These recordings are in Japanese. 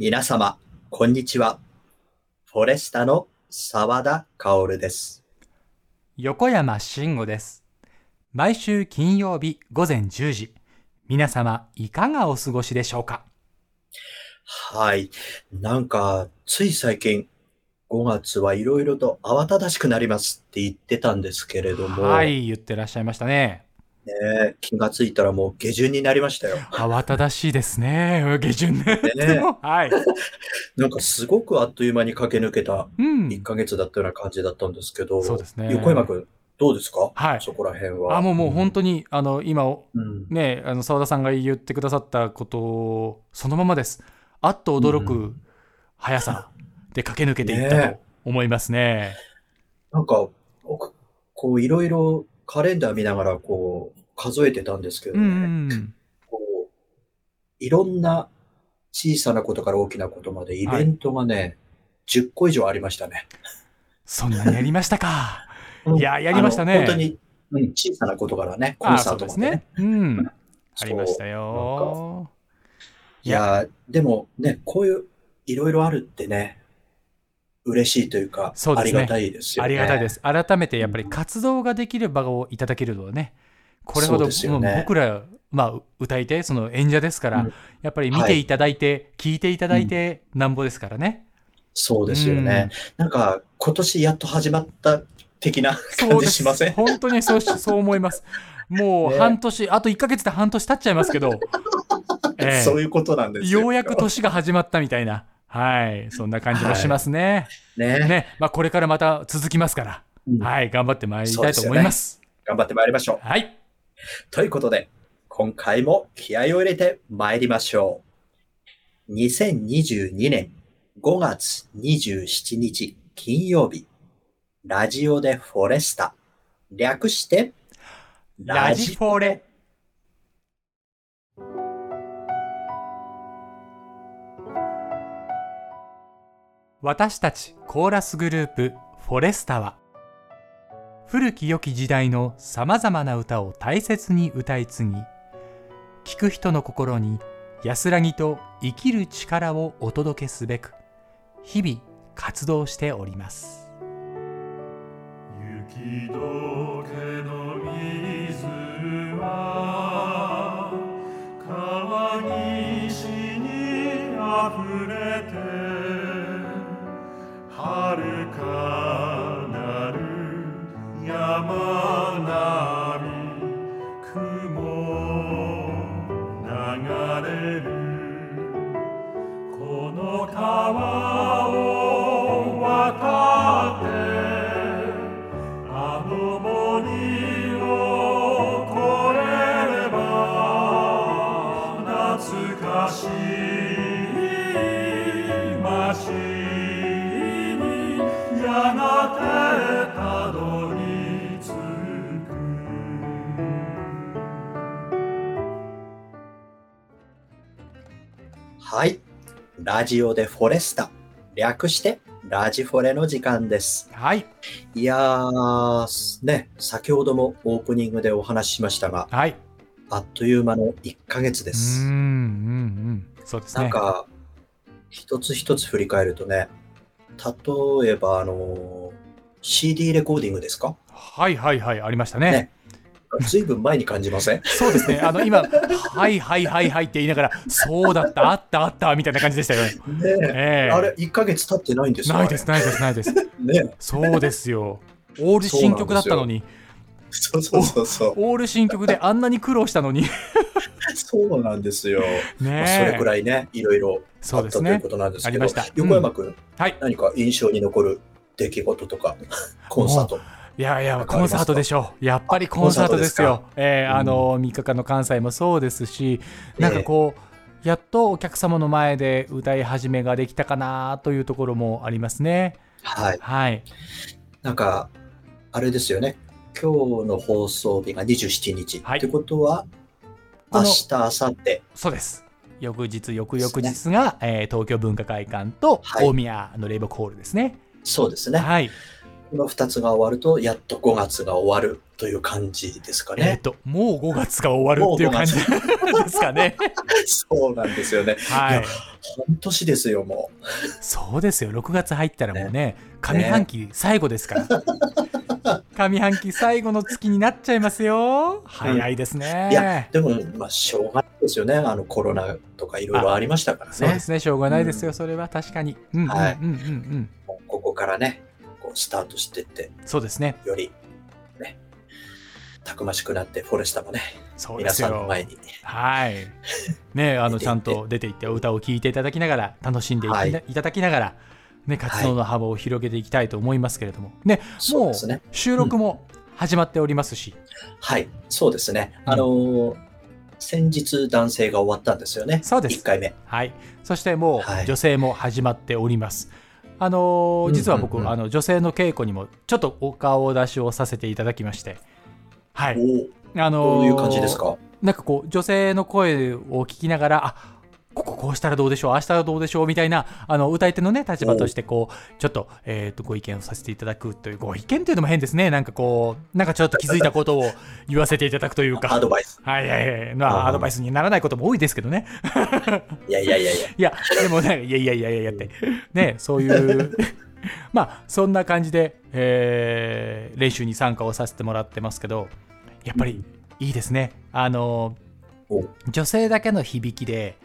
皆様、こんにちは。フォレスタの沢田薫です。横山慎吾です。毎週金曜日午前10時、皆様いかがお過ごしでしょうか？はい。なんか、つい最近、5月はいろいろと慌ただしくなりますって言ってたんですけれども、はい、言ってらっしゃいましたね。ね、気がついたらもう下旬になりましたよ。慌ただしいですね。下旬ね。ねはい。なんかすごくあっという間に駆け抜けたうん。1ヶ月だったような感じだったんですけど、そうですね横山くん、どうですか？はいそこら辺は。あ、もうもう本当に、あの、今、うんね、あの、澤田さんが言ってくださったことを、そのままです。あっと驚うく速さで駆け抜けていったと思いますね。なんか、僕、こう、いろいろカレンダー見ながら、こう、数えてたんですけどうんうね、んうん。こう、いろんな小さなことから大きなことまで、イベントがね、10個以上ありましたね。そんなにやりましたか。うんいややりましたね本当に、うん、小さなことからね、コンあサートまでね。そうですね。うん。りましたよ。いやー、でもね、こういう、いろいろあるってね、嬉しいというか、そうねありがたいですよね。。ありがたいですす。改めてやっぱり活動ができる場をいただけるのはね、これほど、ね僕ら、まあ、歌い手、その演者ですから、うんやっぱり見ていただいて、聞いていただいて、なんぼですからね。そうですよね。なんか、今年やっと始まった的な感じしません？本当にそうし そう思います。もうね半年、あと1ヶ月で半年経っちゃいますけど、ええそういうことなんですよ。ようやく年が始まったみたいな、はい、そんな感じもしますね。ね。ね、まあ、これからまた続きますから、うんはい、頑張ってまいりたいと思います。頑張ってまいりましょう。はい。ということで、今回も気合を入れて参りましょう。2022年5月27日金曜日、ラジオでフォレスタ、略して、ラジフォレ。私たちコーラスグループフォレスタは古き良き時代のさまざまな歌を大切に歌い継ぎ聴く人の心に安らぎと生きる力をお届けすべく日々活動しております。雪解けの水は川岸にあふれラジオでフォレスタ、略して、ラジフォレの時間です。はい。いやー、ね、先ほどもオープニングでお話ししましたが、はい。あっという間の1ヶ月でうーんす。うんうん。そうですね。なんか、一つ一つ振り返るとね、例えば、あの、CD レコーディングですか？はいはいはい。ありましたね。ねずいぶん前に感じません？そうですね。あの、今、はいはいはいはいって言いながら、そうだった、あった、あった、みたいな感じでしたよね。ねええあれ、1ヶ月経ってないんですか？ないです、ないです、ないです。ねそうですよ。オール新曲だったのに、そうそうそうそう。オール新曲であんなに苦労したのに。そうなんですよ。まねあそれくえ。らいね、いろいろあそうですねったというこ。となんですけど、ありました横山くん、はい。何か印象に残る出来事とか、コンサート？いやいや、コンサートでしょう。やっぱりコンサートですよ。えーうんあの、3日間の関西もそうですし、なんかこう、やっとお客様の前で歌い始めができたかなというところもありますね。はい。はい。なんか、あれですよね。今日の放送日が27日。はいってことは、明日、明後日。そうです。翌日、翌々日が、えー東京文化会館とはい大宮のレイボーコールですね。そうですね。はい。この2つが終わると、やっと5月が終わるという感じですかえっ、ね。と、もう5月が終わるっていう感じですかね。そうなんですよね。はい。半年ですよ、もう。そうですよ。6月入ったらもうね、上半期最後ですから。上半期最後の月になっちゃいますよ。早いですね。いや、でも、まあ、しょうがないですよね。あの、コロナとかいろいろありましたからね。そうですね。しょうがないですよ。うんそれは確かに。うんうんうんうんはいうん。もうここからね、こう、スタートしてって、そうですね。より、ね、たくましくなって、フォレスタもね、皆そうですよ。さんの前に。はい。ねあの、ちゃんと出ていって、お歌を聴いていただきながら、楽しんでい,、はいいただきながら、ね、活動の幅を広げていきたいと思いますけれども、ね、もうそうですね。収録も始まっておりますし、はい、そうですね。うんあのー先日男性が終わったんですよね。そうです1回目。はい。そしてもうはい女性も始まっております。あの実は僕、あの女性の稽古にもちょっとお顔出しをさせていただきまして、はい。おあのーどういう感じですか？なんかこう女性の声を聞きながら、あこここうしたらどうでしょう、ああしたらどうでしょうみたいなあの歌い手のね立場としてこうちょっと,、えー、とご意見をさせていただくというご意見というのも変ですね。なんかこうなんかちょっと気づいたことを 言わせていただくというか。アドバイス。はいはいはい。まあ、うんアドバイスにならないことも多いですけどね。いやいやいやいや。いや、でもね、いやいやいやいやいやって、ね、そういう、まあ、そんな感じで、えー練習に参加をさせてもらってますけど、やっぱりいいですね。あの、お女性だけの響きで、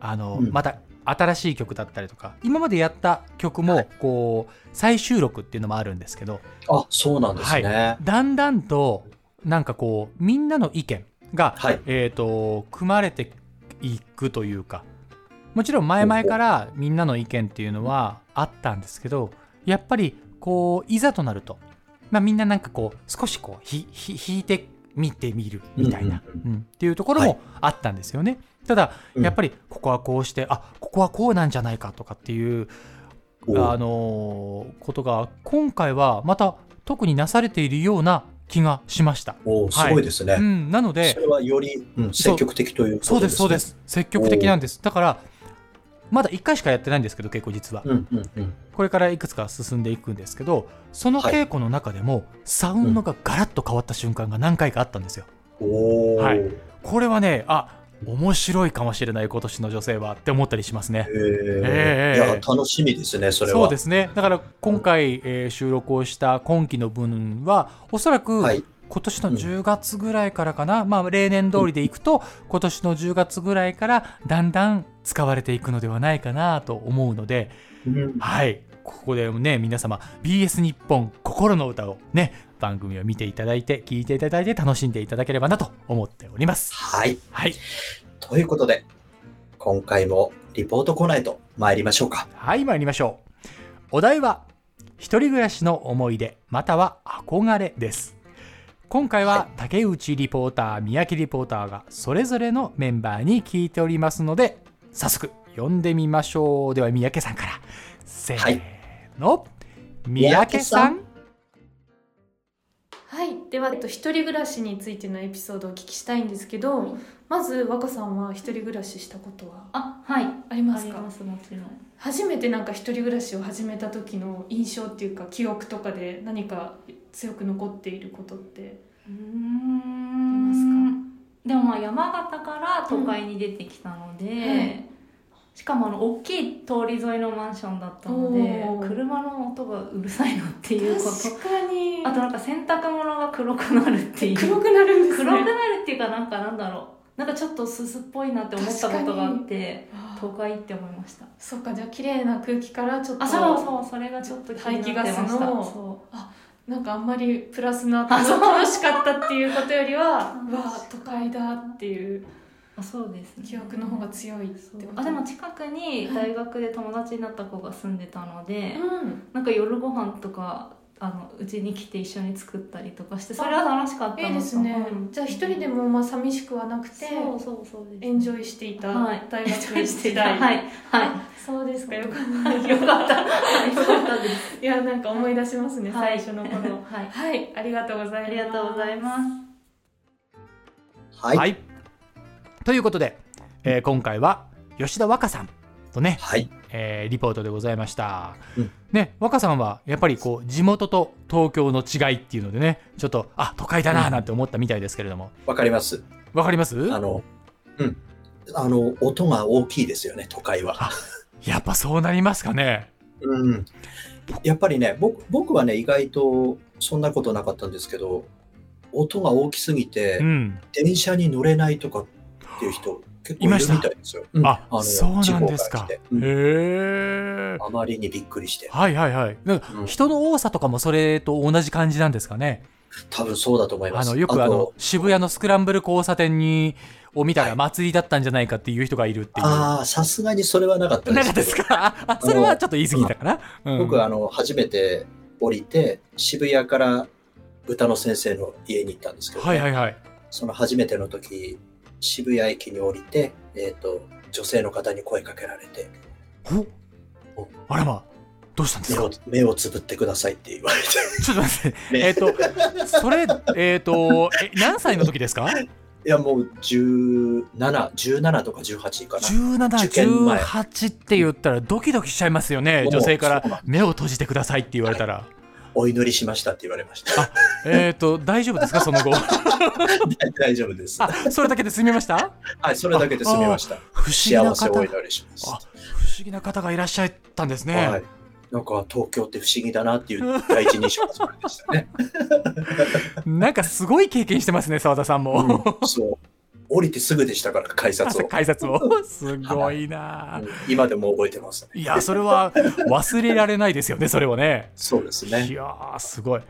あの、うんまた新しい曲だったりとか、今までやった曲も、こう、再収録っていうのもあるんですけど、あ、そうなんですね。だんだんと、なんかこう、みんなの意見が、はい。えー、と組まれていくというかもちろん前々からみんなの意見っていうのはあったんですけどやっぱりこういざとなると、まあ、みんななんかこう少しこうひひ引いてみてみるみたいな、うんうんっていうところもあったんですよね。ただうんやっぱりここはこうして、あここはこうなんじゃないかとかっていうおあのーことが今回はまた特になされているような気がしました。おすごいですね。うん、なのでそれはより、うん、積極的という。そうです、そうで。す。積極的なんです。だから、まだ1回しかやってないんですけど、稽古実は。うんうんうん。これからいくつか進んでいくんですけど、そのはい稽古の中でも、サウンドがガラッと変わった瞬間が何回かあったんですよ。おお。はいこれはね、あ面白いかもしれない、今年の女性はって思ったりしますね。へーええいや、楽しみですね、それは。そうですね。だから今回、えー収録をした今期の分は、おそらく、はい。今年の10月ぐらいからかな、まあ例年通りでいくと、今年の10月ぐらいからだんだん使われていくのではないかなと思うので、うんはい、ここでね、皆様、BS 日本心の歌をね、番組を見ていただいて、聞いていただいて楽しんでいただければなと思っております。はい。はい、ということで、今回もリポートコーナーへと参りましょうか。はい、参りましょう。お題は、一人暮らしの思い出、または憧れです。今回は竹内リポーター、三宅リポーターがそれぞれのメンバーに聞いておりますので、早速読んでみましょう。では三宅さんから。せーはいの。三宅さん。はい、では、えっと、一人暮らしについてのエピソードをお聞きしたいんですけど、まず若さんは一人暮らししたことはあ、はい。ありますか？あります、もちろん。初めてなんか一人暮らしを始めた時の印象っていうか記憶とかで何か強く残っていることってうーますん。でもまあ山形から都会に出てきたので、はいしかもあの大きい通り沿いのマンションだったので車の音がうるさいなっていうこと。確かに。あとなんか洗濯物が黒くなるっていう。黒くなるんですね。黒くなるっていうかなんかなんだろう。なんかちょっとすすっぽいなって思ったことがあって都会って思いました。そっかじゃあ綺麗な空気からちょっと。あそうそうそれがちょっと気になってました。排気ガスの。そう。なんかあんまりプラスな楽しかったっていうことよりはわ都会だっていうあそうですね。記憶の方が強いってこと？あでも近くに大学で友達になった子が住んでたので、うん。なんか夜ご飯とかあのうちに来て一緒に作ったりとかしてそれは楽しかったのいいですね。うん。じゃあ一人でもまあ寂しくはなくてそうそうそうですエンジョイしていたはい。大学時代。た はい。はあそうですか。よかった。いよかった。はい。よかったです。いやなんか思い出しますね、はい。最初の頃。はい。はい。ありがとうございます。ありがとうございます。はい。はい。ということで、えー今回は吉田和歌さんとね、はい。えーリポートでございました。うんね、若さんはやっぱりこう地元と東京の違いっていうのでね、ちょっとあ都会だななんて思ったみたいですけれども、わかります。わかります？あの、うん。あの、音が大きいですよね、都会は。やっぱそうなりますかね。うん。やっぱりね、僕僕はね、意外とそんなことなかったんですけど、音が大きすぎて、うん。電車に乗れないとかっていう人結構いるいましたみたいですよ。うんあのそうなんですかへえ。あまりにびっくりして。はいはいはい。なんかうん人の多さとかもそれと同じ感じなんですかね？多分そうだと思います。あのよくあのと渋谷のスクランブル交差点にを見たらはい祭りだったんじゃないかっていう人がいるっていう。ああ、さすがにそれはなかったですですか？あそれはちょっと言い過ぎたかな？うん僕はあの初めて降りて渋谷から歌の先生の家に行ったんですけど、ねはいはいはい。その初めての時渋谷駅に降りて、えっと女性の方に声かけられてほおあらまあどうしたんですか？目をつぶってくださいって言われて、ちょっと待って、ねえっ、と、それ、えっ、と、え、何歳の時ですか？いやもう17、17とか18かな。?17、受験前18って言ったらドキドキしちゃいますよね。女性から目を閉じてくださいって言われたら。お祈りしましたって言われました。えっと、大丈夫ですかその後？大丈夫です。あ、それだけで済みました？はい、それだけで済みました。不思議な方。幸せをお祈りします。あ、不思議な方がいらっしゃったんですね。はい。なんか東京って不思議だなっていう第一印象がそれでしたね。なんかすごい経験してますね、澤田さんも。そう。降りてすぐでしたから、改札を。改札を。すごいなうん今でも覚えてます、いや、それは忘れられないですよね、それはね。そうですいね。やーすごい。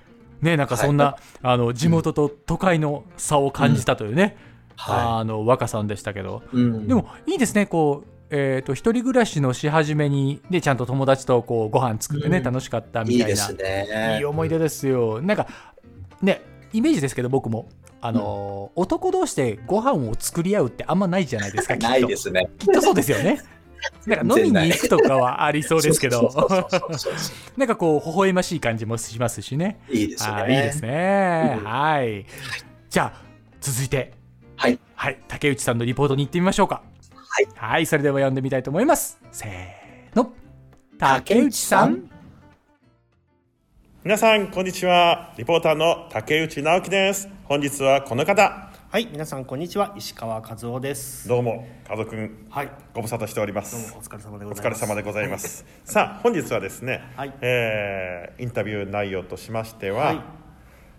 ねなんかそんな、あの地元と都会の差を感じたというね、はあの若さんでしたけど、い。うんで、もいいですねこう。えー、と一人暮らしのし始めにでちゃんと友達とこうご飯作ってね、うん楽しかったみたいないいですね。いい思い出ですよなんかねイメージですけど僕もあのー男同士でご飯を作り合うってあんまないじゃないですかきっとないですね。きっとそうですよね なんか飲みに行くとかはありそうですけどなんかこう微笑ましい感じもしますしねいいですね。ーいいですね。うんはい。じゃあ、続いて、はい。はい、竹内さんのリポートに行ってみましょうか。はい。はい、それでは読んでみたいと思います。せーの。竹内さん。皆さんこんにちは。リポーターの竹内直樹です。本日はこの方。はい、皆さんこんにちは。石川和夫です。どうも家族くんはい、ご無沙汰しておりまどうすもお疲れ様でおございます。疲れ様でございます。さあ本日はですね、はい。えーインタビュー内容としましては、はい。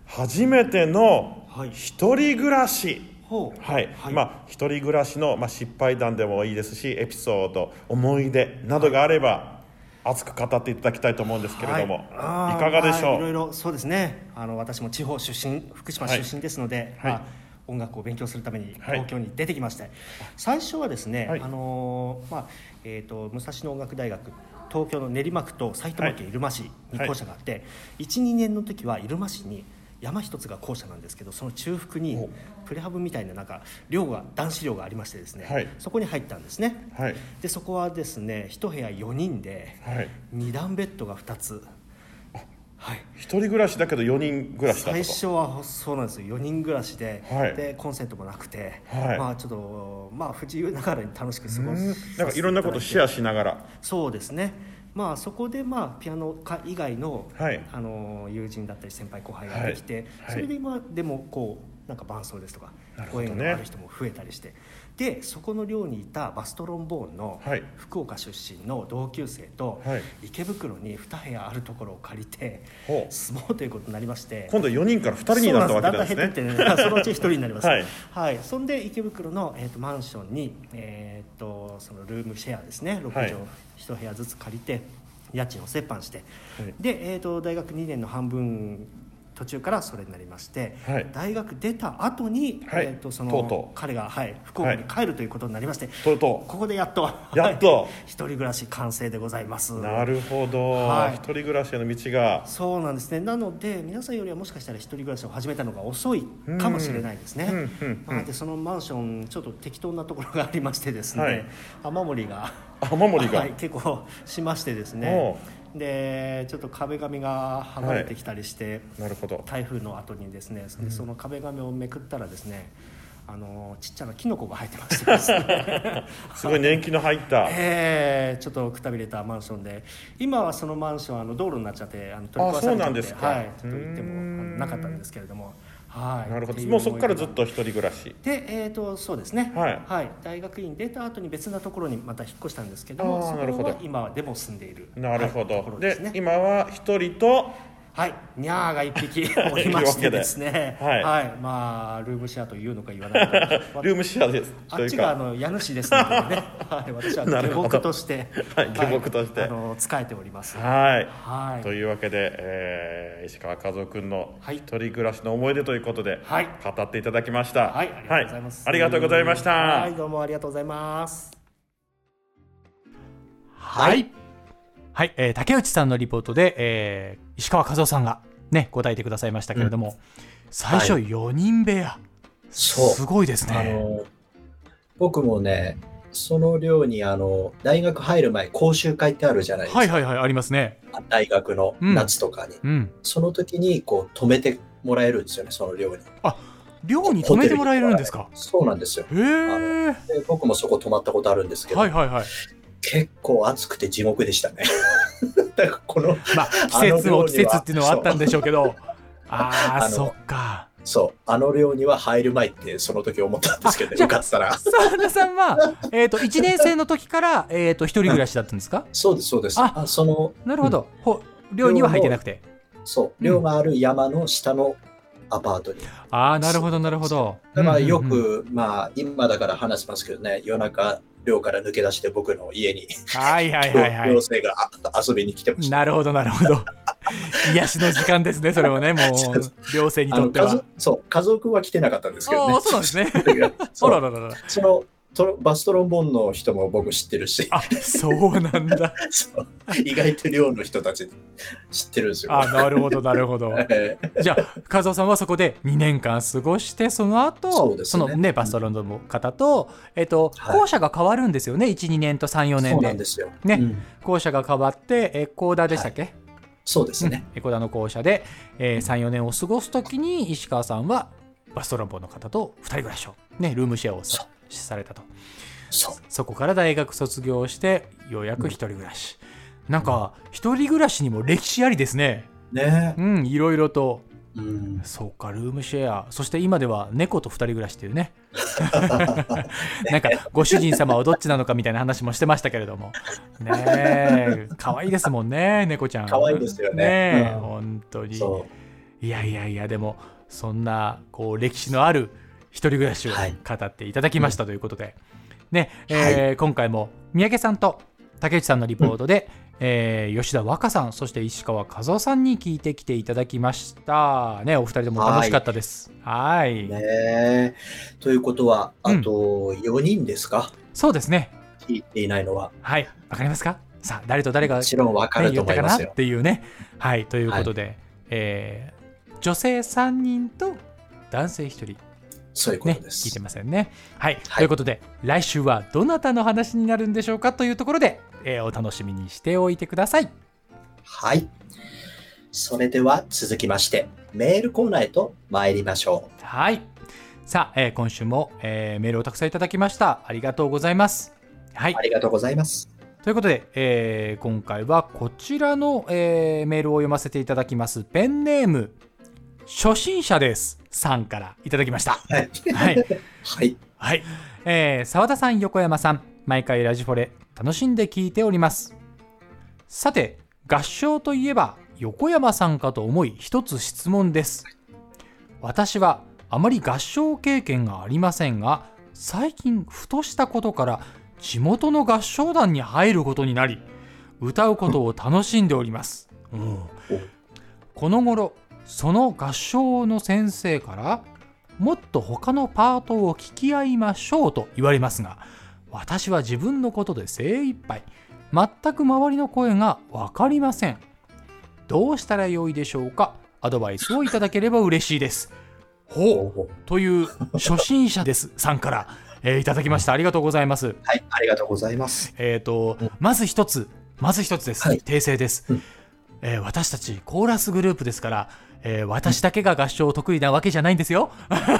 初めてのはい。一人暮らし。ほう。はい、はい。まあ一人暮らしの、まあ、失敗談でもいいですしエピソード思い出などがあれば、熱く語っていただきたいと思うんですけれども、はい。いかがでしょう、まあいろいろそうですね。あの私も地方出身、福島出身ですので、はい。まあ音楽を勉強するためにはい。東京に出てきまして、最初はですね、はい。あのーまあえっ、と武蔵野音楽大学東京の練馬区と埼玉県入間市に校舎があって、一二年の時は入間市に山一つが校舎なんですけどその中腹にお。プレハブみたいななんか寮が男子寮がありましてですね、はい。そこに入ったんですね。はい。でそこはですね一部屋4人ではい。二段ベッドが2つ。はい。一人暮らしだけど4人暮らし最初はそうなんですよ。4人暮らしで,、はい。でコンセントもなくて、はい。まあちょっとまあ不自由ながらに楽しく過ごうん。すなんかいろんなことシェアしながら。そうですねまあそこでまあピアノ科以外の,、はい。あの友人だったり先輩後輩ができて、はい。それで今でもこうなんか伴奏ですとかね。縁がある人も増えたりしてでそこの寮にいたバストロンボーンのはい。福岡出身の同級生と、はい。池袋に2部屋あるところを借りて住もうということになりまして今度4人から2人になったわけですね。だんだん減ってってねそのうち1人になります。はい。はい、そんで池袋の、えー、とマンションに、えー、とそのルームシェアですね。6はい。畳1部屋ずつ借りて家賃を折半して、はい。で、えー、と大学2年の半分途中からそれになりまして、はい。大学出た後に、はい。えー、とそのとうとう。彼が、はい、福岡に帰るということになりまして、とうとここでやっとやっと。はい一人暮らし完成でございます。うなるほど、はい。一人暮らしへの道が。そうなんですね。なので皆さんよりはもしかしたら一人暮らしを始めたのが遅いかもしれないですね、うんうんうん。まあ、でそのマンションちょっと適当なところがありましてですね、はい。雨漏りが。雨漏りが、はい、結構しましてですねでちょっと壁紙が剥がれてきたりして、なるほど。台風の後にですねでその壁紙をめくったらですねあのちっちゃなキノコが生えてましてですね。すごい年季の入った。えーちょっとくたびれたマンションで。今はそのマンションあの道路になっちゃってあの取り壊されてそうなんですか。はい、ちょっと行ってもなかったんですけれどもはい。なるほど。もうそこからずっと一人暮らし。で、えー、とそうですね、はい。大学院出た後に別なところにまた引っ越したんですけどもるほど。こは今でも住んでいる。なるほど、はい。でね。今は一人とはい。にゃーが一匹 おりましてですね。はい。まあルームシェアというのか言わないのか ルームシェアです。あっちがあの家主ですのでね、はい、私は下僕として、はい下僕として。あの仕えております。はい。はい、というわけで、えー石川和夫君のはい。一人暮らしの思い出ということで、はい。語っていただきました。はい、ありがとうございます。はありがとうございました、はい、どうもありがとうございます。はい。はい、えー竹内さんのリポートで、えー石川和夫さんがね、答えてくださいましたけれども、最初はい4人部屋。そうすごいですあね。の、僕もね、その寮にあの、大学入る前、講習会ってあるじゃないですか。はいはいはい、ありますね。大学の夏とかに。うん。その時に、こう、泊めてもらえるんですよね、その寮に。寮に泊めてもらえるんですか？そうなんですよ。へえ。僕もそこ泊まったことあるんですけど、いはいはい。結構暑くて地獄でしたね。だからこの、まあ、季節も季節っていうのはあったんでしょうけど、ああ、そっか。そう、あの寮には入る前ってその時思ったんですけどね、あじゃあ受かったら。澤田さんは、えっ、と、1年生の時から、えっ、と、一人暮らしだったんですか？そうです、そうです。ああその、なるほど。ほ寮には入ってなくて。そう、寮がある山の下のアパートに。ああ、なるほど、なるほど。だからようんうんうんく、まあ、今だから話しますけどね、夜中、寮から抜け出して僕の家に、はいはいはいはい寮。生があ遊びに来てました。なるほど、なるほど。癒しの時間ですね、それもね、もう、寮生にとっては。そう、家族は来てなかったんですけどね。そうなんですね。そらららら。そのトロバストロンボーンの人も僕知ってるし、あ、そうなんだ。意外と寮の人たち知ってるんですよ。あ、なるほど、なるほど。えーじゃあ、和夫さんはそこで2年間過ごして、その後、そね。のね、バストロンドの方と、えっと、はい。校舎が変わるんですよね、1、2年と3、4そう年で。なんですよ。ね。うん。校舎が変わって、え、コーダーでしたっけ、そうですね。うん。エコダの校舎で、えー、3、4年を過ごすときに、石川さんはバストロンボーンの方と2人暮らしを、ね、ルームシェアをさされたと。そこから大学卒業して、ようやく一人暮らし。なんか、一人暮らしにも歴史ありですね。ねうん、いろいろと。うん。そうか、ルームシェア。そして今では猫と二人暮らしっていうね。なんか、ご主人様はどっちなのかみたいな話もしてましたけれども。ねえ、可愛いですもんね、猫ちゃん。可愛いですよねねえ、うん本当に。そいやいやいや、でも、そんな、こう、歴史のある一人暮らしをはい語っていただきましたということで、ね、えー今回も三宅さんと竹内さんのリポートで、えー吉田和歌さん、そして石川和夫さんに聞いてきていただきました。ね、お二人とも楽しかったです。はい。う。ねえということは、あうんと4人ですか、そうですね。聞いていないのは。はい。わかりますか？さあ、誰と誰が、もね、ちろんわかると言ったかなっ思いますよ。ていうね。はい。ということで、えー女性3人と男性1人。そういうこね、とです。聞いてませんね。はい、はいということで来週はどなたの話になるんでしょうかというところで、えーお楽しみにしておいてください。はい。それでは続きまして、メールコーナーへと参りましょう。はい。さあ、えー今週も、えーメールをたくさんいただきました。ありがとうございます。はいあ。りがとうございます。ということで、えー今回はこちらの、えーメールを読ませていただきます。ペンネーム、初心者です。さんからいただきました。はい。はい。はい。はい。えー、沢田さん、横山さん、毎回ラジフォレ、楽しんで聞いております。さて、合唱といえば、横山さんかと思い、一つ質問です。私は、あまり合唱経験がありませんが、最近、ふとしたことから、地元の合唱団に入ることになり、歌うことを楽しんでおります。うんこの頃、その合唱の先生から、もっと他のパートを聞き合いましょうと言われますが、私は自分のことで精一杯、全く周りの声がわかりません。どうしたらよいでしょうか？アドバイスをいただければ嬉しいです。ほうという初心者ですさんから、えーいただきました。ありがとうございます。はい。ありがとうございます。えっ、と、まず一つ、まず一つです。はい訂正です、うんえー私たちコーラスグループですから、えー私だけが合唱得意なわけじゃないんですよ。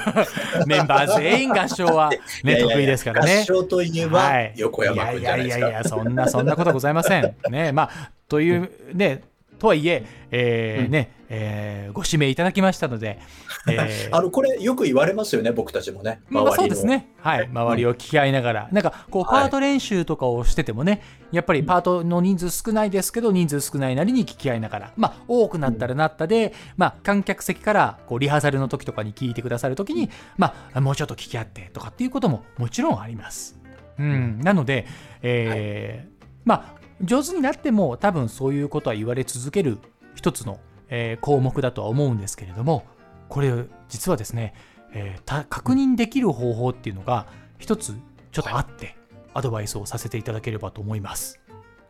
メンバー全員合唱は、ね、得意ですからね。合唱といえばはい横山君じゃないですか。いやいやいや、そんな、そんなことございません。ね、まあ、という、ね、とはいえ、えーうんね、えーご指名いただきましたので、えーあのこれよく言われますよね、僕たちもね。まあ、周りのそうです。ね。はい。周りを聞き合いながら。なんか、こう、パはいート練習とかをしててもね、やっぱりパートの人数少ないですけど、人数少ないなりに聞き合いながら、まあ、多くなったらなったで、まあ、観客席から、こう、リハーサルの時とかに聞いてくださる時に、まあ、もうちょっと聞き合ってとかっていうことももちろんあります。うん。なので、えーまあ、上手になっても多分そういうことは言われ続ける一つの、えー項目だとは思うんですけれども、これ実はですね、えーた確認できる方法っていうのが一つちょっとあって、アドバイスをさせていただければと思います。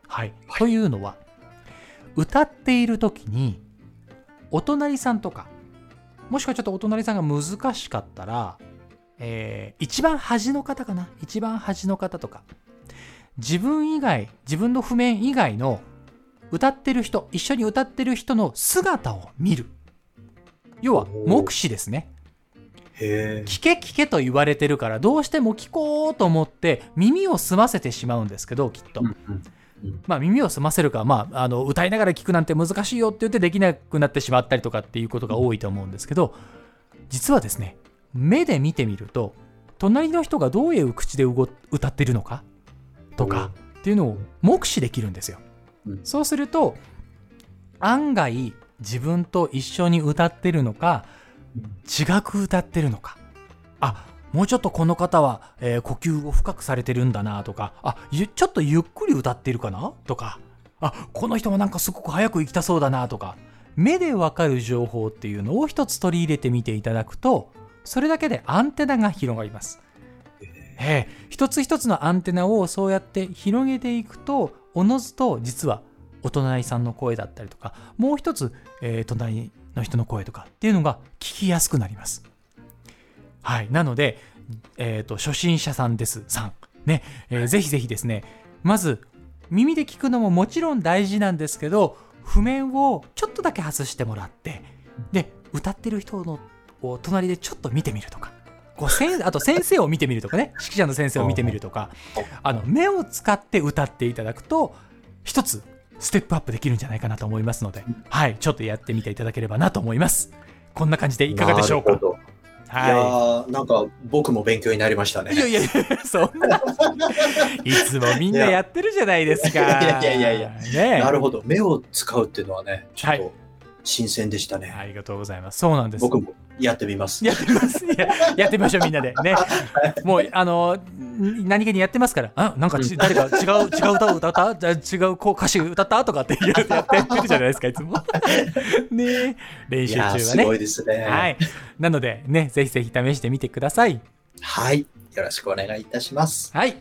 はい。というのは、歌っている時に、お隣さんとか、もしくはちょっとお隣さんが難しかったら、えー一番端の方かな？一番端の方とか、自分以外、自分の譜面以外の歌ってる人、一緒に歌ってる人の姿を見る。要は、目視ですね。聞け聞けと言われてるから、どうしても聞こうと思って耳を澄ませてしまうんですけど、きっと。うんうんまあ耳を澄ませるか、まあ、あの歌いながら聞くなんて難しいよって言ってできなくなってしまったりとかっていうことが多いと思うんですけど、実はですね、目で見てみると、隣の人がどういう口でうご歌ってるのかとかっていうのを目視できるんですよ。うん。そうすると、案外自分と一緒に歌ってるのか、違く歌ってるのか。あ、もうちょっとこの方は、えー呼吸を深くされてるんだなとか、あ、ゆちょっとゆっくり歌ってるかな？とか、あ、この人もなんかすごく早く行きたそうだなとか、目でわかる情報っていうのを一つ取り入れてみていただくと、それだけでアンテナが広がります。ええ一つ一つのアンテナをそうやって広げていくと、おのずと実はお隣さんの声だったりとか、もう一つ、えー隣の人の声とかっていうのが聞きやすくなります。はい。なので、えっ、と、初心者さんです、さん。ね、えーぜひぜひですね、まず、耳で聞くのももちろん大事なんですけど、譜面をちょっとだけ外してもらって、で、歌ってる人のを隣でちょっと見てみるとか、こうせんあと先生を見てみるとかね、指揮者の先生を見てみるとか、あの、目を使って歌っていただくと、一つ、ステップアップできるんじゃないかなと思いますので、はい、ちょっとやってみていただければなと思います。こんな感じでいかがでしょうか？なるほどいやなんか僕も勉強になりましたね。い。いやいやいや、そんな。いつもみんなやってるじゃないですか。いやいやいやいやねえなるほど。目を使うっていうのはね、ちょっはいと新鮮でしたね。ありがとうございます。そうなんです。僕もやってみます。やってみます。いややってみましょう、みんなで。ね。もう、あの、ん何気にやってますから、あ、なんかち誰か違う、違う歌を歌った？じゃあ違うこう歌詞歌った？とかって言う やってるじゃないですか、いつも。ねえ練い習中はやーすごいね。ですね。はい。なので、ね、ぜひぜひ試してみてください。はい。よろしくお願いいたします。はい。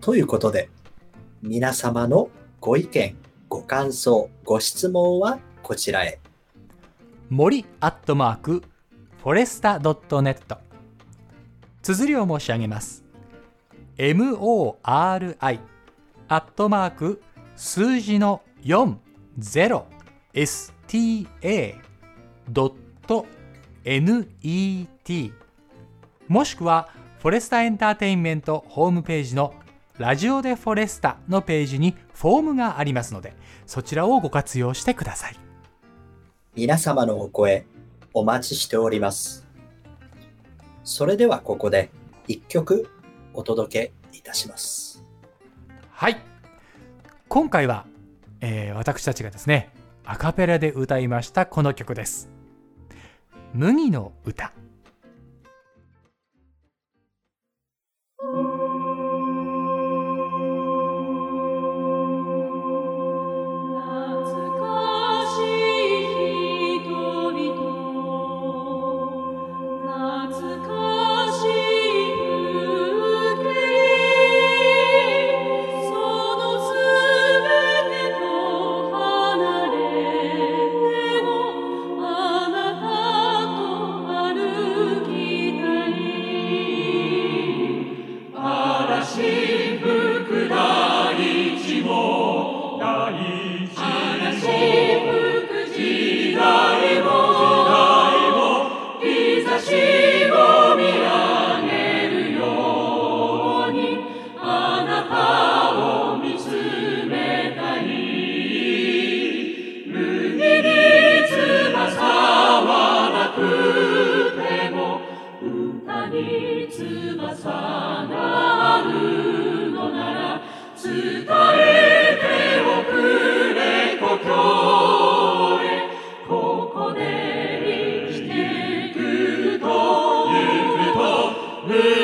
ということで、皆様のご意見、ご感想、ご質問はこちらへ。森アットマークフォレスタ .net 綴りを申し上げます。Mori アットマーク数字の 40sta.net もしくはフォレスタエンターテインメントホームページのラジオでフォレスタのページにフォームがありますのでそちらをご活用してください。皆様のお声、お待ちしております。それではここで一曲お届けいたします。はい今回は、えー私たちがですねアカペラで歌いましたこの曲です「麦の歌」Amen.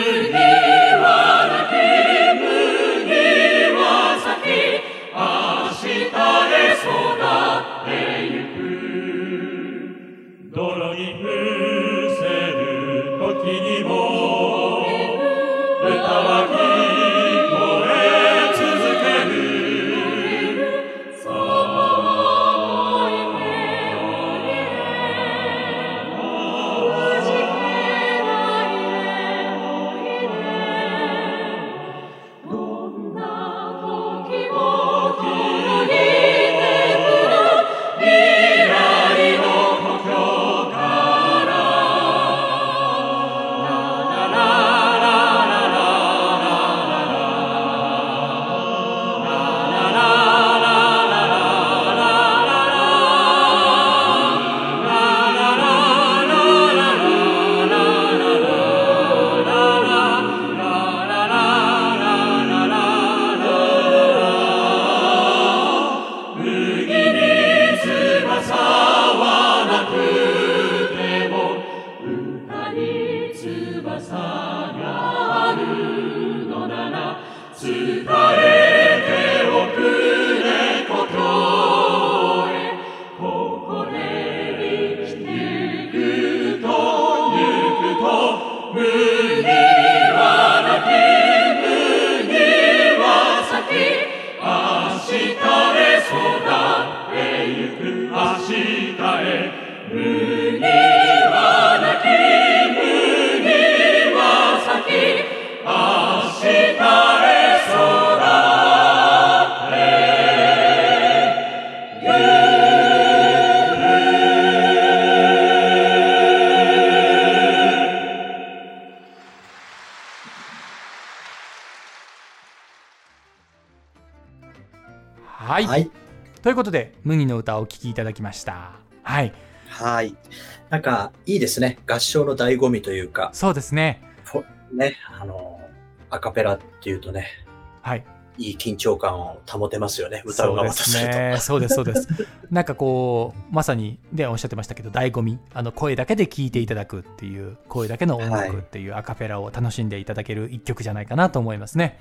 はい、はい。ということで麦の歌をお聴きいただきました。はい。はい。なんか、いいですね。合唱の醍醐味というか、そうですね。ね、あの、アカペラっていうとね、はい。いい緊張感を保てますよね。歌う側とすると。そうですね。そうですそうです。なんかこうまさにでおっしゃってましたけど醍醐味。あの声だけで聴いていただくっていう声だけの音楽っていうアカペラを楽しんでいただける一曲じゃないかなと思いますね。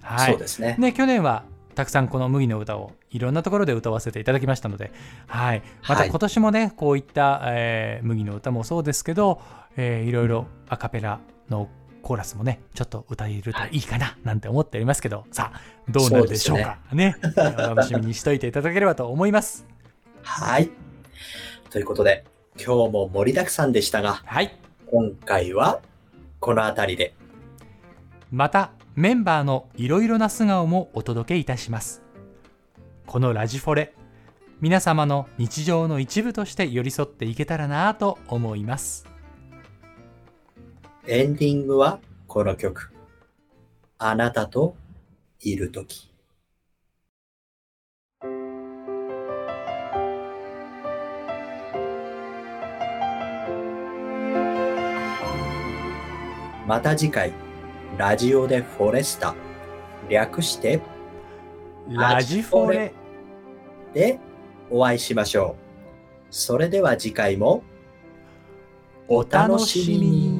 はい。そうですね。ね、去年はたくさんこの麦の歌をいろんなところで歌わせていただきましたので、はい、またはい。今年もね、こういった、えー麦の歌もそうですけど、えーいろいろアカペラのコーラスもねちょっと歌えるとい。いかななんて思っておりますけど、さあどうなるでしょうか。ね。お楽しみにしといていただければと思います。はい。ということで、今日も盛りだくさんでしたが、はい。今回はこの辺りで。またメンバーのいろいろな素顔もお届けいたしますこのラジフォレ皆様の日常の一部として寄り添っていけたらなと思いますエンディングはこの曲。あなたといるとき。また次回、ラジオでフォレスタ、略してラジフォレ。でお会いしましょう。それでは次回もお楽しみに